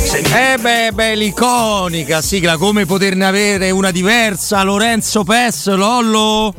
Eh beh, beh, l'iconica sigla, come poterne avere una diversa? Lorenzo Pes, Lollo.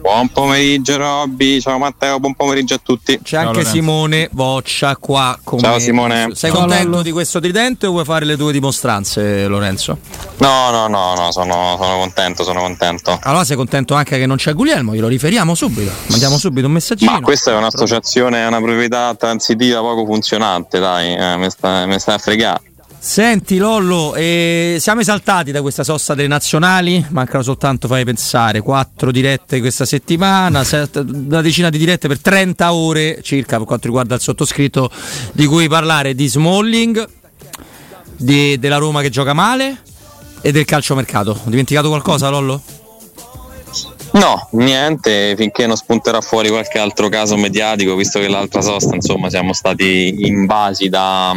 Buon pomeriggio Robby, ciao Matteo, buon pomeriggio a tutti. C'è anche Lorenzo. Simone Boccia qua. Come... Ciao Simone. Sei Ciao, contento di questo tridente o vuoi fare le tue dimostranze, Lorenzo? No, no, no, no, sono, sono contento, sono contento. Allora sei contento anche che non c'è Guglielmo, glielo riferiamo subito. Mandiamo subito un messaggino. Ma questa è un'associazione, è una proprietà transitiva poco funzionante, dai, eh, mi sta, mi sta a fregare. Senti Lollo, eh, siamo esaltati da questa sosta delle nazionali, mancano soltanto, fai pensare, quattro dirette questa settimana, set- una decina di dirette per 30 ore circa per quanto riguarda il sottoscritto, di cui parlare di Smalling, di- della Roma che gioca male e del calciomercato. Ho dimenticato qualcosa Lollo? No, niente, finché non spunterà fuori qualche altro caso mediatico, visto che l'altra sosta, insomma, siamo stati invasi da,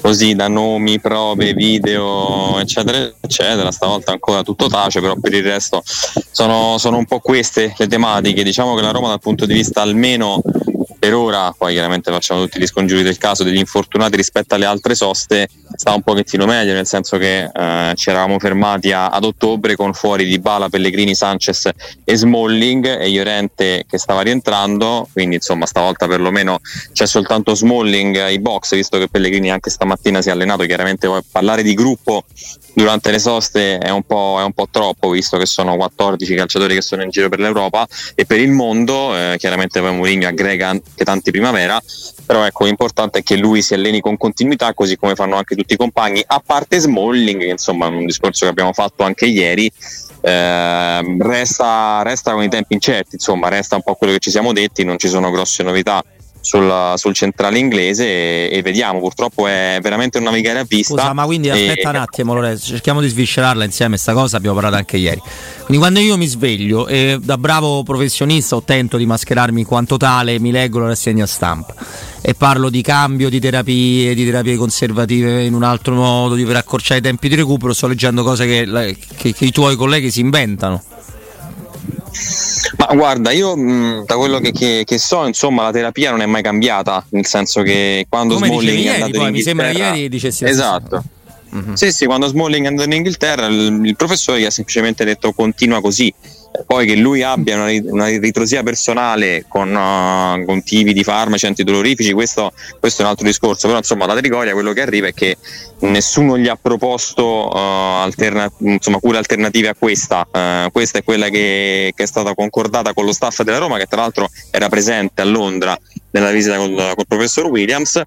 così, da nomi, prove, video, eccetera, eccetera. Stavolta ancora tutto tace, però per il resto sono, sono un po' queste le tematiche. Diciamo che la Roma dal punto di vista almeno per ora, poi chiaramente facciamo tutti gli scongiuri del caso degli infortunati rispetto alle altre soste, sta un pochettino meglio, nel senso che eh, ci eravamo fermati a- ad ottobre con fuori di Bala, Pellegrini, Sanchez e Smalling e Llorente che stava rientrando, quindi insomma stavolta perlomeno c'è soltanto Smalling ai box, visto che Pellegrini anche stamattina si è allenato, chiaramente parlare di gruppo durante le soste è un, po', è un po' troppo, visto che sono 14 calciatori che sono in giro per l'Europa e per il mondo, eh, chiaramente poi Mourinho aggrega anche tanti primavera, però ecco l'importante è che lui si alleni con continuità, così come fanno anche tutti i compagni, a parte Smalling, che insomma è un discorso che abbiamo fatto anche ieri. eh, resta, resta con i tempi incerti, insomma, resta un po' quello che ci siamo detti, non ci sono grosse novità sul, sul centrale inglese e, e vediamo, purtroppo è veramente un navigare a vista. Scusa, ma quindi e- aspetta un attimo, Lorenzo, cerchiamo di sviscerarla insieme sta cosa, abbiamo parlato anche ieri. Quindi quando io mi sveglio e da bravo professionista o tento di mascherarmi quanto tale, mi leggo la rassegna stampa e parlo di cambio di terapie, di terapie conservative in un altro modo, di per accorciare i tempi di recupero, sto leggendo cose che, che- che i tuoi colleghi si inventano. Ma guarda, io mh, da quello che, che- che so, insomma, la terapia non è mai cambiata, nel senso che quando Come Smalling è ieri, andato in poi, mi sembra Inghilterra, ieri dicessi Esatto. Sì, sì, quando Smalling è andato in Inghilterra, il, il professore gli ha semplicemente detto continua così. Poi che lui abbia una, una ritrosia personale con, uh, con tipi di farmaci antidolorifici, questo, questo è un altro discorso. Però insomma la Trigoria quello che arriva è che nessuno gli ha proposto uh, alterna- insomma, cure alternative a questa. Uh, questa è quella che, che è stata concordata con lo staff della Roma, che tra l'altro era presente a Londra nella visita col, col professor Williams,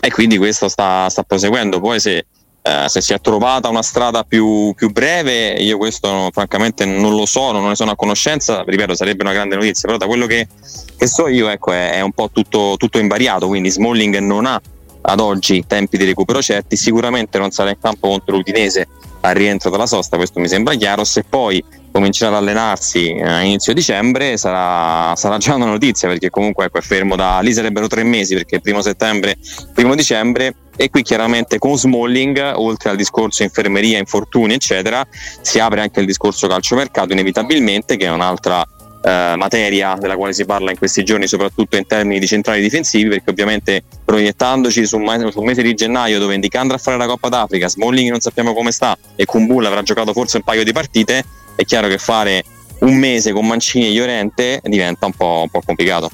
e quindi questo sta, sta proseguendo. Poi se eh, se si è trovata una strada più, più breve, io questo francamente non lo so, non ne sono a conoscenza, ripeto, sarebbe una grande notizia, però da quello che, che so io ecco, è, è un po' tutto, tutto invariato, quindi Smalling non ha ad oggi tempi di recupero certi, sicuramente non sarà in campo contro l'Udinese al rientro dalla sosta, questo mi sembra chiaro, se poi comincerà ad allenarsi eh, a inizio dicembre sarà, sarà già una notizia perché comunque ecco, è fermo da lì sarebbero tre mesi perché primo settembre, primo dicembre e qui chiaramente con Smalling oltre al discorso infermeria, infortuni eccetera si apre anche il discorso calciomercato inevitabilmente che è un'altra eh, materia della quale si parla in questi giorni soprattutto in termini di centrali difensivi perché ovviamente proiettandoci sul, ma- sul mese di gennaio dove Indica andrà a fare la Coppa d'Africa Smalling non sappiamo come sta e Kumbul avrà giocato forse un paio di partite è chiaro che fare un mese con Mancini e Llorente diventa un po', un po' complicato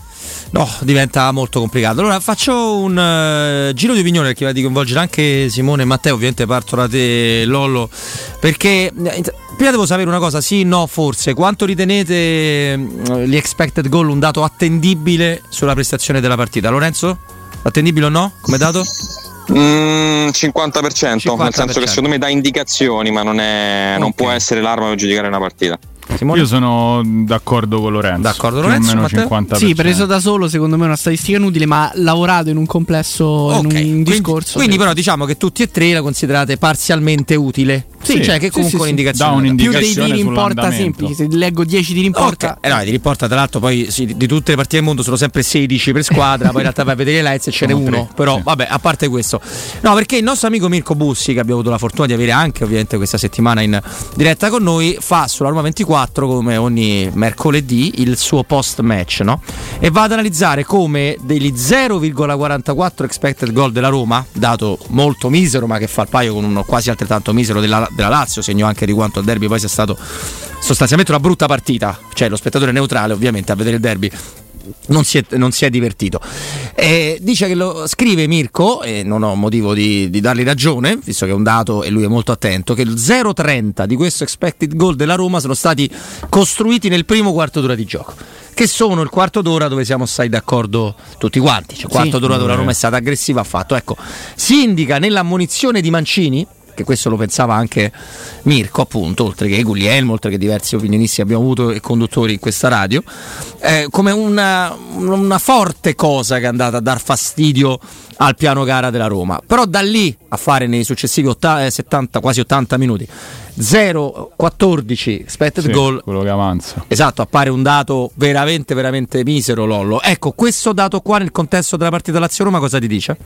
No, diventa molto complicato. Allora faccio un uh, giro di opinione perché va di coinvolgere anche Simone e Matteo, ovviamente parto da te Lollo, perché eh, prima devo sapere una cosa, sì, no, forse, quanto ritenete uh, gli expected goal un dato attendibile sulla prestazione della partita? Lorenzo? Attendibile o no come dato? Mm, 50%, 50%, nel senso che secondo me dà indicazioni, ma non, è, okay. non può essere l'arma per giudicare una partita. Simone? Io sono d'accordo con Lorenzo. D'accordo, Lorenzo. Più 50%. Sì, preso da solo, secondo me è una statistica inutile, ma lavorato in un complesso, okay. in un discorso. Quindi, quindi però diciamo che tutti e tre la considerate parzialmente utile. Sì, sì, cioè che comunque sì, un'indicazione. un'indicazione. Più dei tiri in porta semplici. Se leggo 10 tiri in porta. Okay. Eh no, i tiri in porta, tra l'altro, poi sì, di tutte le partite del mondo sono sempre 16 per squadra. poi in realtà vai a vedere le lights e ce n'è uno. Però vabbè, a parte questo. No, perché il nostro amico Mirko Bussi, che abbiamo avuto la fortuna di avere anche ovviamente questa settimana in diretta con noi, fa sulla Roma 24 come ogni mercoledì il suo post match, no? E va ad analizzare come degli 0,44 expected goal della Roma, dato molto misero, ma che fa il paio con uno quasi altrettanto misero della, della Lazio, segno anche di quanto il derby poi sia stato sostanzialmente una brutta partita. Cioè, lo spettatore neutrale, ovviamente, a vedere il derby non si, è, non si è, divertito. Eh, dice che lo scrive Mirko, e non ho motivo di, di, dargli ragione, visto che è un dato e lui è molto attento, che il 0,30 di questo expected goal della Roma sono stati costruiti nel primo quarto d'ora di gioco. Che sono il quarto d'ora dove siamo stati d'accordo tutti quanti. Cioè, quarto sì, d'ora dove la Roma è stata aggressiva, ha fatto. Ecco, si indica nell'ammonizione di Mancini, che questo lo pensava anche Mirko, appunto, oltre che Guglielmo, oltre che diversi opinionisti abbiamo avuto e conduttori in questa radio, eh, come una, una, forte cosa che è andata a dar fastidio al piano gara della Roma. Però da lì a fare nei successivi 80, 70, quasi 80 minuti 0-14 expected sì, goal. Quello che avanza. Esatto, appare un dato veramente, veramente misero, Lollo. Ecco, questo dato qua nel contesto della partita Lazio-Roma cosa ti dice?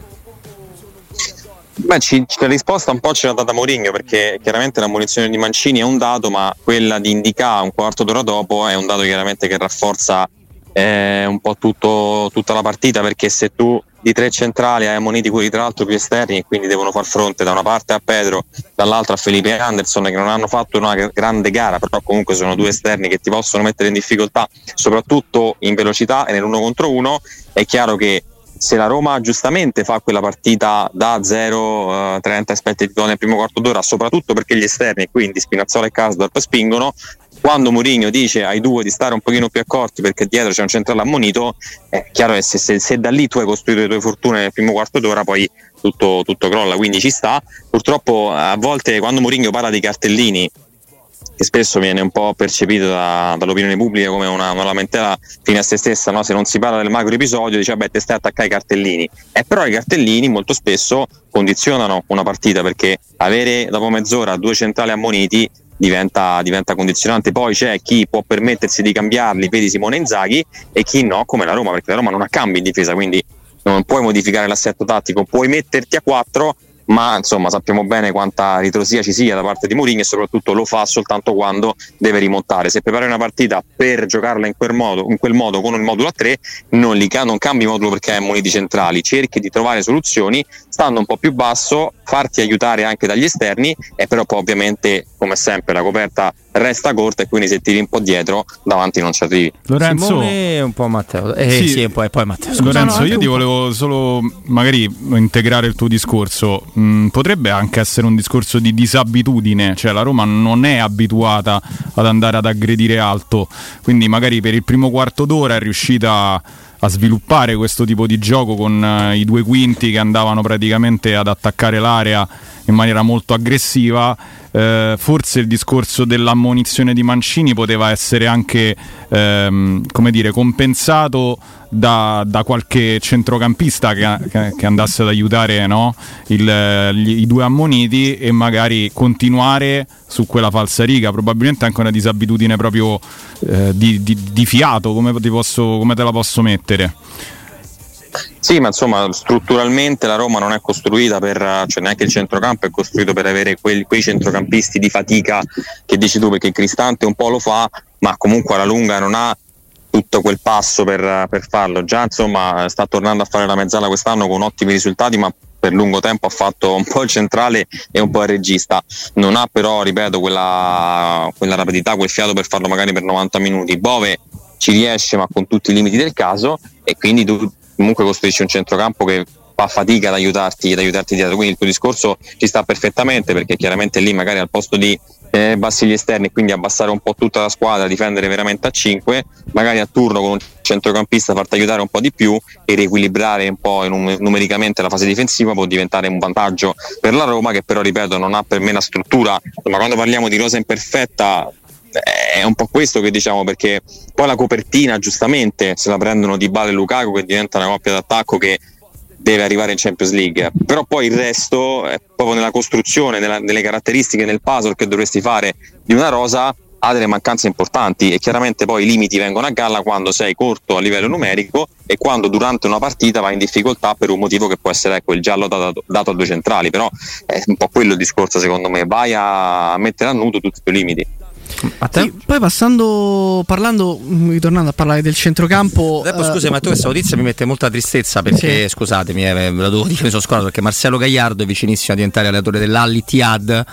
Beh, ci, la risposta un po' ce l'ha data Mourinho perché chiaramente la munizione di Mancini è un dato, ma quella di Indica un quarto d'ora dopo è un dato chiaramente che rafforza eh, un po' tutto, tutta la partita perché se tu di tre centrali hai ammoniti quelli tra l'altro più esterni e quindi devono far fronte da una parte a Pedro, dall'altra a Felipe Anderson che non hanno fatto una grande gara, però comunque sono due esterni che ti possono mettere in difficoltà, soprattutto in velocità e nell'uno contro uno, è chiaro che se la Roma giustamente fa quella partita da 0 uh, 30 aspetti di gol nel primo quarto d'ora, soprattutto perché gli esterni, quindi Spinazzola e Kasdorp spingono, quando Mourinho dice ai due di stare un pochino più accorti perché dietro c'è un centrale ammonito, è chiaro che se, se, se da lì tu hai costruito le tue fortune nel primo quarto d'ora, poi tutto, tutto crolla, quindi ci sta. Purtroppo a volte quando Mourinho parla di cartellini che spesso viene un po' percepito da, dall'opinione pubblica come una, una, lamentela fine a se stessa, no? se non si parla del macro episodio dice vabbè te stai attaccare i cartellini, e però i cartellini molto spesso condizionano una partita perché avere dopo mezz'ora due centrali ammoniti diventa, diventa condizionante, poi c'è chi può permettersi di cambiarli, vedi Simone Inzaghi, e chi no come la Roma, perché la Roma non ha cambi in difesa, quindi non puoi modificare l'assetto tattico, puoi metterti a 4 ma insomma sappiamo bene quanta ritrosia ci sia da parte di Mourinho e soprattutto lo fa soltanto quando deve rimontare. Se prepari una partita per giocarla in quel modo, in quel modo con il modulo a 3, non, li, non cambi modulo perché hai moniti centrali, cerchi di trovare soluzioni stando un po' più basso, farti aiutare anche dagli esterni e però poi ovviamente come sempre la coperta resta corta e quindi se tiri un po' dietro davanti non ci arrivi. Lorenzo Simone un po' Matteo. Eh, sì, sì poi, poi Matteo. Scusa, Lorenzo, no, io ti volevo solo magari integrare il tuo discorso. Mm, potrebbe anche essere un discorso di disabitudine, cioè la Roma non è abituata ad andare ad aggredire alto, quindi magari per il primo quarto d'ora è riuscita a sviluppare questo tipo di gioco con uh, i due quinti che andavano praticamente ad attaccare l'area in maniera molto aggressiva. Eh, forse il discorso dell'ammonizione di Mancini poteva essere anche ehm, come dire, compensato da, da, qualche centrocampista che, che, andasse ad aiutare no? Il, gli, i due ammoniti e magari continuare su quella falsa riga. Probabilmente anche una disabitudine proprio eh, di, di, di, fiato, come, posso, come te la posso mettere? Sì, ma insomma strutturalmente la Roma non è costruita per, cioè neanche il centrocampo è costruito per avere quei, quei centrocampisti di fatica che dici tu, perché Cristante un po' lo fa, ma comunque alla lunga non ha tutto quel passo per, per farlo. Già insomma sta tornando a fare la mezzala quest'anno con ottimi risultati, ma per lungo tempo ha fatto un po' il centrale e un po' il regista. Non ha però, ripeto, quella, quella rapidità, quel fiato per farlo magari per 90 minuti. Bove ci riesce ma con tutti i limiti del caso e quindi tu comunque costruisci un centrocampo che fa fatica ad aiutarti, ad aiutarti dietro. Quindi il tuo discorso ci sta perfettamente perché chiaramente lì magari al posto di eh, bassi gli esterni quindi abbassare un po' tutta la squadra, difendere veramente a 5, magari a turno con un centrocampista farti aiutare un po' di più e riequilibrare un po' num- numericamente la fase difensiva può diventare un vantaggio per la Roma che però ripeto non ha per me la struttura, ma quando parliamo di rosa imperfetta è un po' questo che diciamo perché poi la copertina giustamente se la prendono di Bale e Lukaku che diventa una coppia d'attacco che deve arrivare in Champions League. Però poi il resto è proprio nella costruzione nella, nelle caratteristiche nel puzzle che dovresti fare di una rosa ha delle mancanze importanti. E chiaramente poi i limiti vengono a galla quando sei corto a livello numerico e quando durante una partita vai in difficoltà per un motivo che può essere ecco, il giallo dato, dato a due centrali. Però è un po' quello il discorso secondo me. Vai a mettere a nudo tutti i tuoi limiti sì, poi passando, parlando, mm, ritornando a parlare del centrocampo. Depo, uh, scusa, ma tu questa notizia mi mette molta tristezza perché, sì. scusatemi, eh, la devo dire, mi sono scordato perché Marcello Gagliardo è vicinissimo a diventare allenatore dell'Allitiad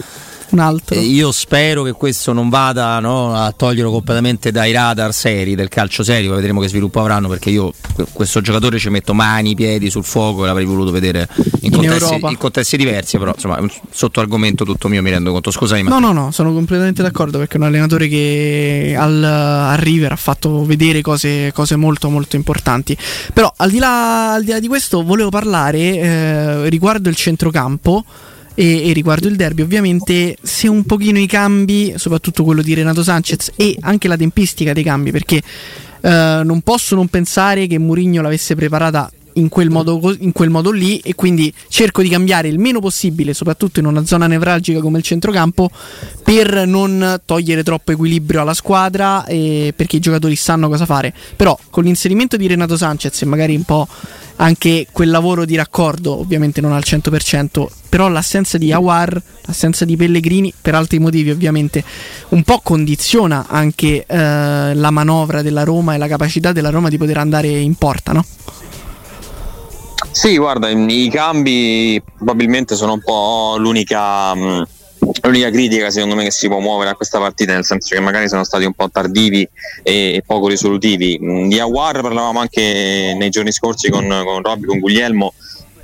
un altro. io spero che questo non vada no, a toglierlo completamente dai radar seri del calcio serio, vedremo che sviluppo avranno perché io questo giocatore ci metto mani, piedi sul fuoco e l'avrei voluto vedere in, in, contesti, in contesti, diversi, però insomma sotto argomento tutto mio mi rendo conto. Scusami. No, no, no, sono completamente d'accordo perché è un allenatore che al, al River ha fatto vedere cose, cose, molto molto importanti. Però al di là, al di, là di questo volevo parlare eh, riguardo il centrocampo e, e, riguardo il derby ovviamente se un pochino i cambi soprattutto quello di Renato Sanchez e anche la tempistica dei cambi perché eh, non posso non pensare che Mourinho l'avesse preparata in quel, modo, in quel modo lì e quindi cerco di cambiare il meno possibile, soprattutto in una zona nevralgica come il centrocampo, per non togliere troppo equilibrio alla squadra e perché i giocatori sanno cosa fare. Però con l'inserimento di Renato Sanchez e magari un po' anche quel lavoro di raccordo, ovviamente non al 100%, però l'assenza di Awar, l'assenza di Pellegrini, per altri motivi ovviamente, un po' condiziona anche eh, la manovra della Roma e la capacità della Roma di poter andare in porta, no? Sì, guarda, i cambi probabilmente sono un po' l'unica... Mh l'unica critica secondo me che si può muovere a questa partita nel senso che magari sono stati un po' tardivi e, e poco risolutivi. Di Aguar parlavamo anche nei giorni scorsi con, con Robby, con Guglielmo.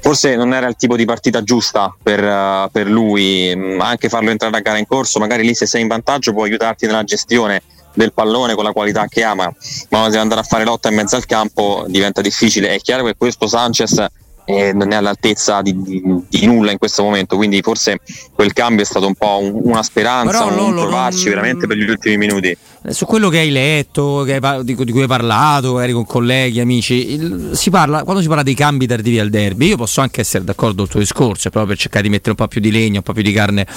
Forse non era il tipo di partita giusta per, uh, per lui anche farlo entrare a gara in corso. Magari lì se sei in vantaggio può aiutarti nella gestione del pallone con la qualità che ha ma deve andare a fare lotta in mezzo al campo diventa difficile. È chiaro che questo Sanchez eh, non è all'altezza di, di, di, nulla in questo momento, quindi forse quel cambio è stato un po' un, una speranza, Però, un provarci non... veramente per gli ultimi minuti. Eh, su quello che hai letto, che hai, di, cui hai parlato, magari con colleghi, amici, il, si parla, quando si parla dei cambi tardivi al derby, io posso anche essere d'accordo con il tuo discorso, proprio per cercare di mettere un po' più di legno, un po' più di carne,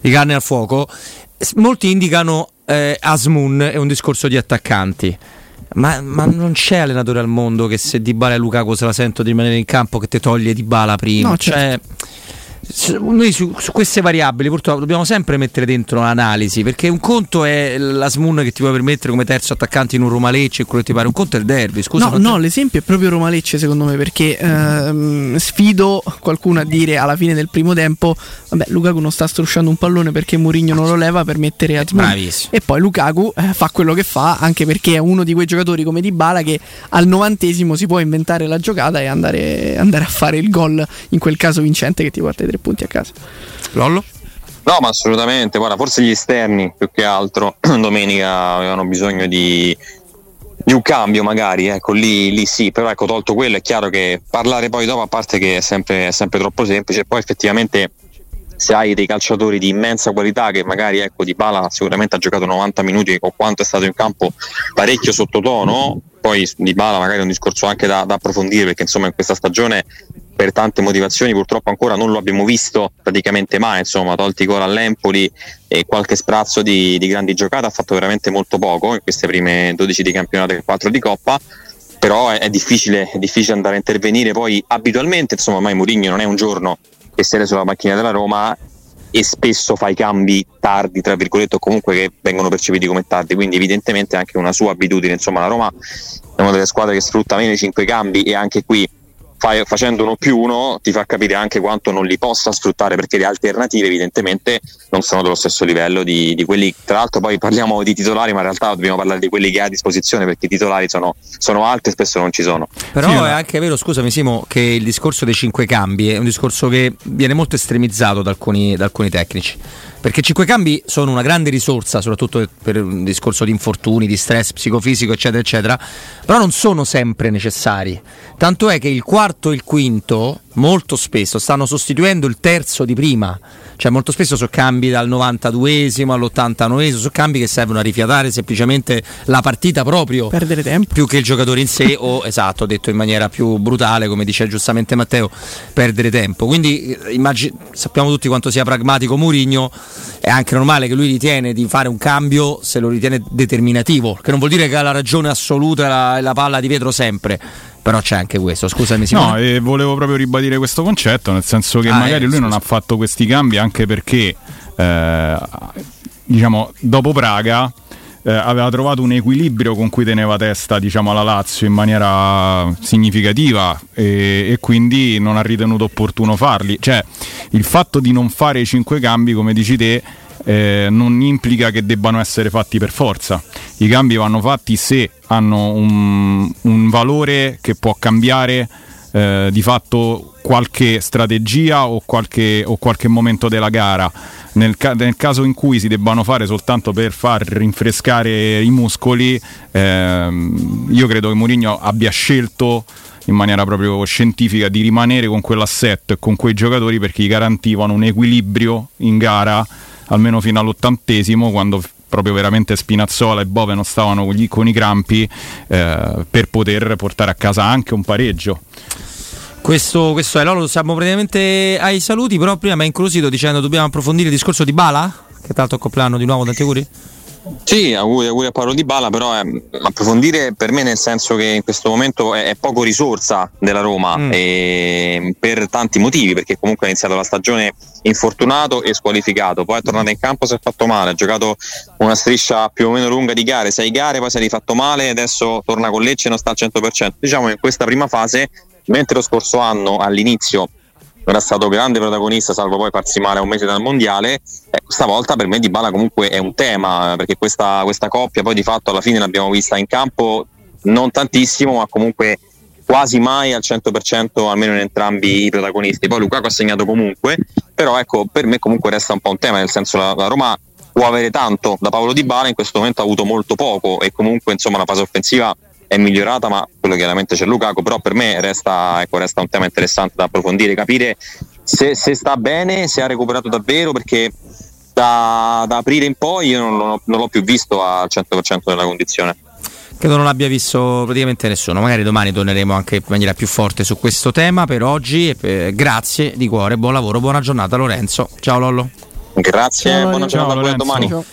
di carne al fuoco. Molti indicano eh, Asmun è un discorso di attaccanti. Ma, ma, non c'è allenatore al mondo che se Di Bala e Lukaku se la sento di rimanere in campo che ti toglie Di Bala prima. No, certo. Cioè, noi su, su, queste variabili purtroppo dobbiamo sempre mettere dentro l'analisi perché un conto è la Smoon che ti può permettere come terzo attaccante in un Roma Lecce e quello che ti pare. Un conto è il derby scusa no, no l'esempio è proprio Roma Lecce secondo me perché ehm, sfido qualcuno a dire alla fine del primo tempo vabbè Lukaku non sta strusciando un pallone perché Mourinho non lo leva per mettere a Smoon e poi Lukaku eh, fa quello che fa anche perché è uno di quei giocatori come Di Bala che al novantesimo si può inventare la giocata e andare, andare a fare il gol in quel caso vincente che ti porta tre punti a casa. Lollo? No, ma assolutamente, guarda, forse gli esterni più che altro domenica avevano bisogno di, di un cambio magari, ecco lì, lì, sì, però ecco tolto quello è chiaro che parlare poi dopo a parte che è sempre, è sempre troppo semplice, poi effettivamente se hai dei calciatori di immensa qualità che magari ecco Di Bala sicuramente ha giocato 90 minuti o quanto è stato in campo parecchio sottotono poi Di Bala magari è un discorso anche da, da approfondire perché insomma in questa stagione per tante motivazioni purtroppo ancora non lo abbiamo visto praticamente mai, insomma, tolti gol all'Empoli e qualche sprazzo di, di, grandi giocate, ha fatto veramente molto poco in queste prime 12 di campionato e 4 di Coppa, però è, è, difficile, è difficile andare a intervenire, poi abitualmente, insomma, mai Mourinho non è un giorno che siede sulla macchina della Roma e spesso fa i cambi tardi, tra virgolette, o comunque che vengono percepiti come tardi, quindi evidentemente anche una sua abitudine, insomma la Roma è una delle squadre che sfrutta meno i cinque cambi e anche qui fai, facendo uno più uno ti fa capire anche quanto non li possa sfruttare perché le alternative evidentemente non sono dello stesso livello di, di quelli. Tra l'altro poi parliamo di titolari ma in realtà dobbiamo parlare di quelli che ha a disposizione perché i titolari sono, sono alti e spesso non ci sono. Però sì, è anche vero scusami Simo che il discorso dei cinque cambi è un discorso che viene molto estremizzato da alcuni, da alcuni tecnici perché cinque cambi sono una grande risorsa, soprattutto per un discorso di infortuni, di stress psicofisico, eccetera, eccetera, però non sono sempre necessari. Tanto è che il quarto e il quinto molto spesso stanno sostituendo il terzo di prima, cioè molto spesso sono cambi dal 92esimo all'89esimo, sono cambi che servono a rifiatare semplicemente la partita proprio. Perdere tempo. Più che il giocatore in sé o, esatto, detto in maniera più brutale, come dice giustamente Matteo, perdere tempo. Quindi eh, immagin- sappiamo tutti quanto sia pragmatico Murigno è anche normale che lui ritiene di fare un cambio se lo ritiene determinativo, che non vuol dire che ha la ragione assoluta e la, la palla di vetro sempre però c'è anche questo. Scusami, Simone. No, e volevo proprio ribadire questo concetto, nel senso che ah, magari eh, lui scusa. non ha fatto questi cambi anche perché, eh, diciamo, dopo Praga eh, aveva trovato un equilibrio con cui teneva testa diciamo, alla Lazio in maniera significativa e, e, quindi non ha ritenuto opportuno farli. Cioè, il fatto di non fare i cinque cambi, come dici te, eh, non implica che debbano essere fatti per forza. I cambi vanno fatti se hanno un, un valore che può cambiare eh, di fatto qualche strategia o qualche, o qualche momento della gara. Nel, nel, caso in cui si debbano fare soltanto per far rinfrescare i muscoli, ehm, io credo che Mourinho abbia scelto in maniera proprio scientifica di rimanere con quell'assetto e con quei giocatori perché gli garantivano un equilibrio in gara almeno fino all'ottantesimo quando proprio veramente Spinazzola e Bove non stavano con, gli, con i crampi eh, per poter portare a casa anche un pareggio. Questo, questo è, Lolo, siamo praticamente ai saluti, però prima mi ha incuriosito dicendo dobbiamo approfondire il discorso di Bala, che l'altro compleanno di nuovo, tanti auguri. Sì, auguri, auguri a Paolo Di Bala, però eh, approfondire per me nel senso che in questo momento è, è poco risorsa della Roma mm. e, per tanti motivi, perché comunque ha iniziato la stagione infortunato e squalificato, poi è tornato in campo, si è fatto male, ha giocato una striscia più o meno lunga di gare, sei gare, poi si è rifatto male, adesso torna con Lecce e non sta al 100%. Diciamo che in questa prima fase, mentre lo scorso anno all'inizio era stato grande protagonista, salvo poi farsi male a un mese dal mondiale. Eh, stavolta per me Di Bala comunque è un tema, perché questa, questa coppia poi di fatto alla fine l'abbiamo vista in campo non tantissimo, ma comunque quasi mai al 100% almeno in entrambi i protagonisti. Poi Lukaku ha segnato comunque, però ecco, per me comunque resta un po' un tema, nel senso la, la Roma può avere tanto da Paolo Di Bala, in questo momento ha avuto molto poco e comunque insomma la fase offensiva è migliorata, ma quello chiaramente c'è Lukaku, però per me resta, ecco, resta un tema interessante da approfondire, capire se, se, sta bene, se ha recuperato davvero, perché da, da aprile in poi io non, l'ho, non l'ho più visto al 100% della condizione. Credo non l'abbia visto praticamente nessuno. Magari domani torneremo anche in maniera più forte su questo tema. Per oggi, grazie di cuore, buon lavoro, buona giornata Lorenzo. Ciao Lollo. Grazie, Ciao, buona giornata, a domani. Ciao.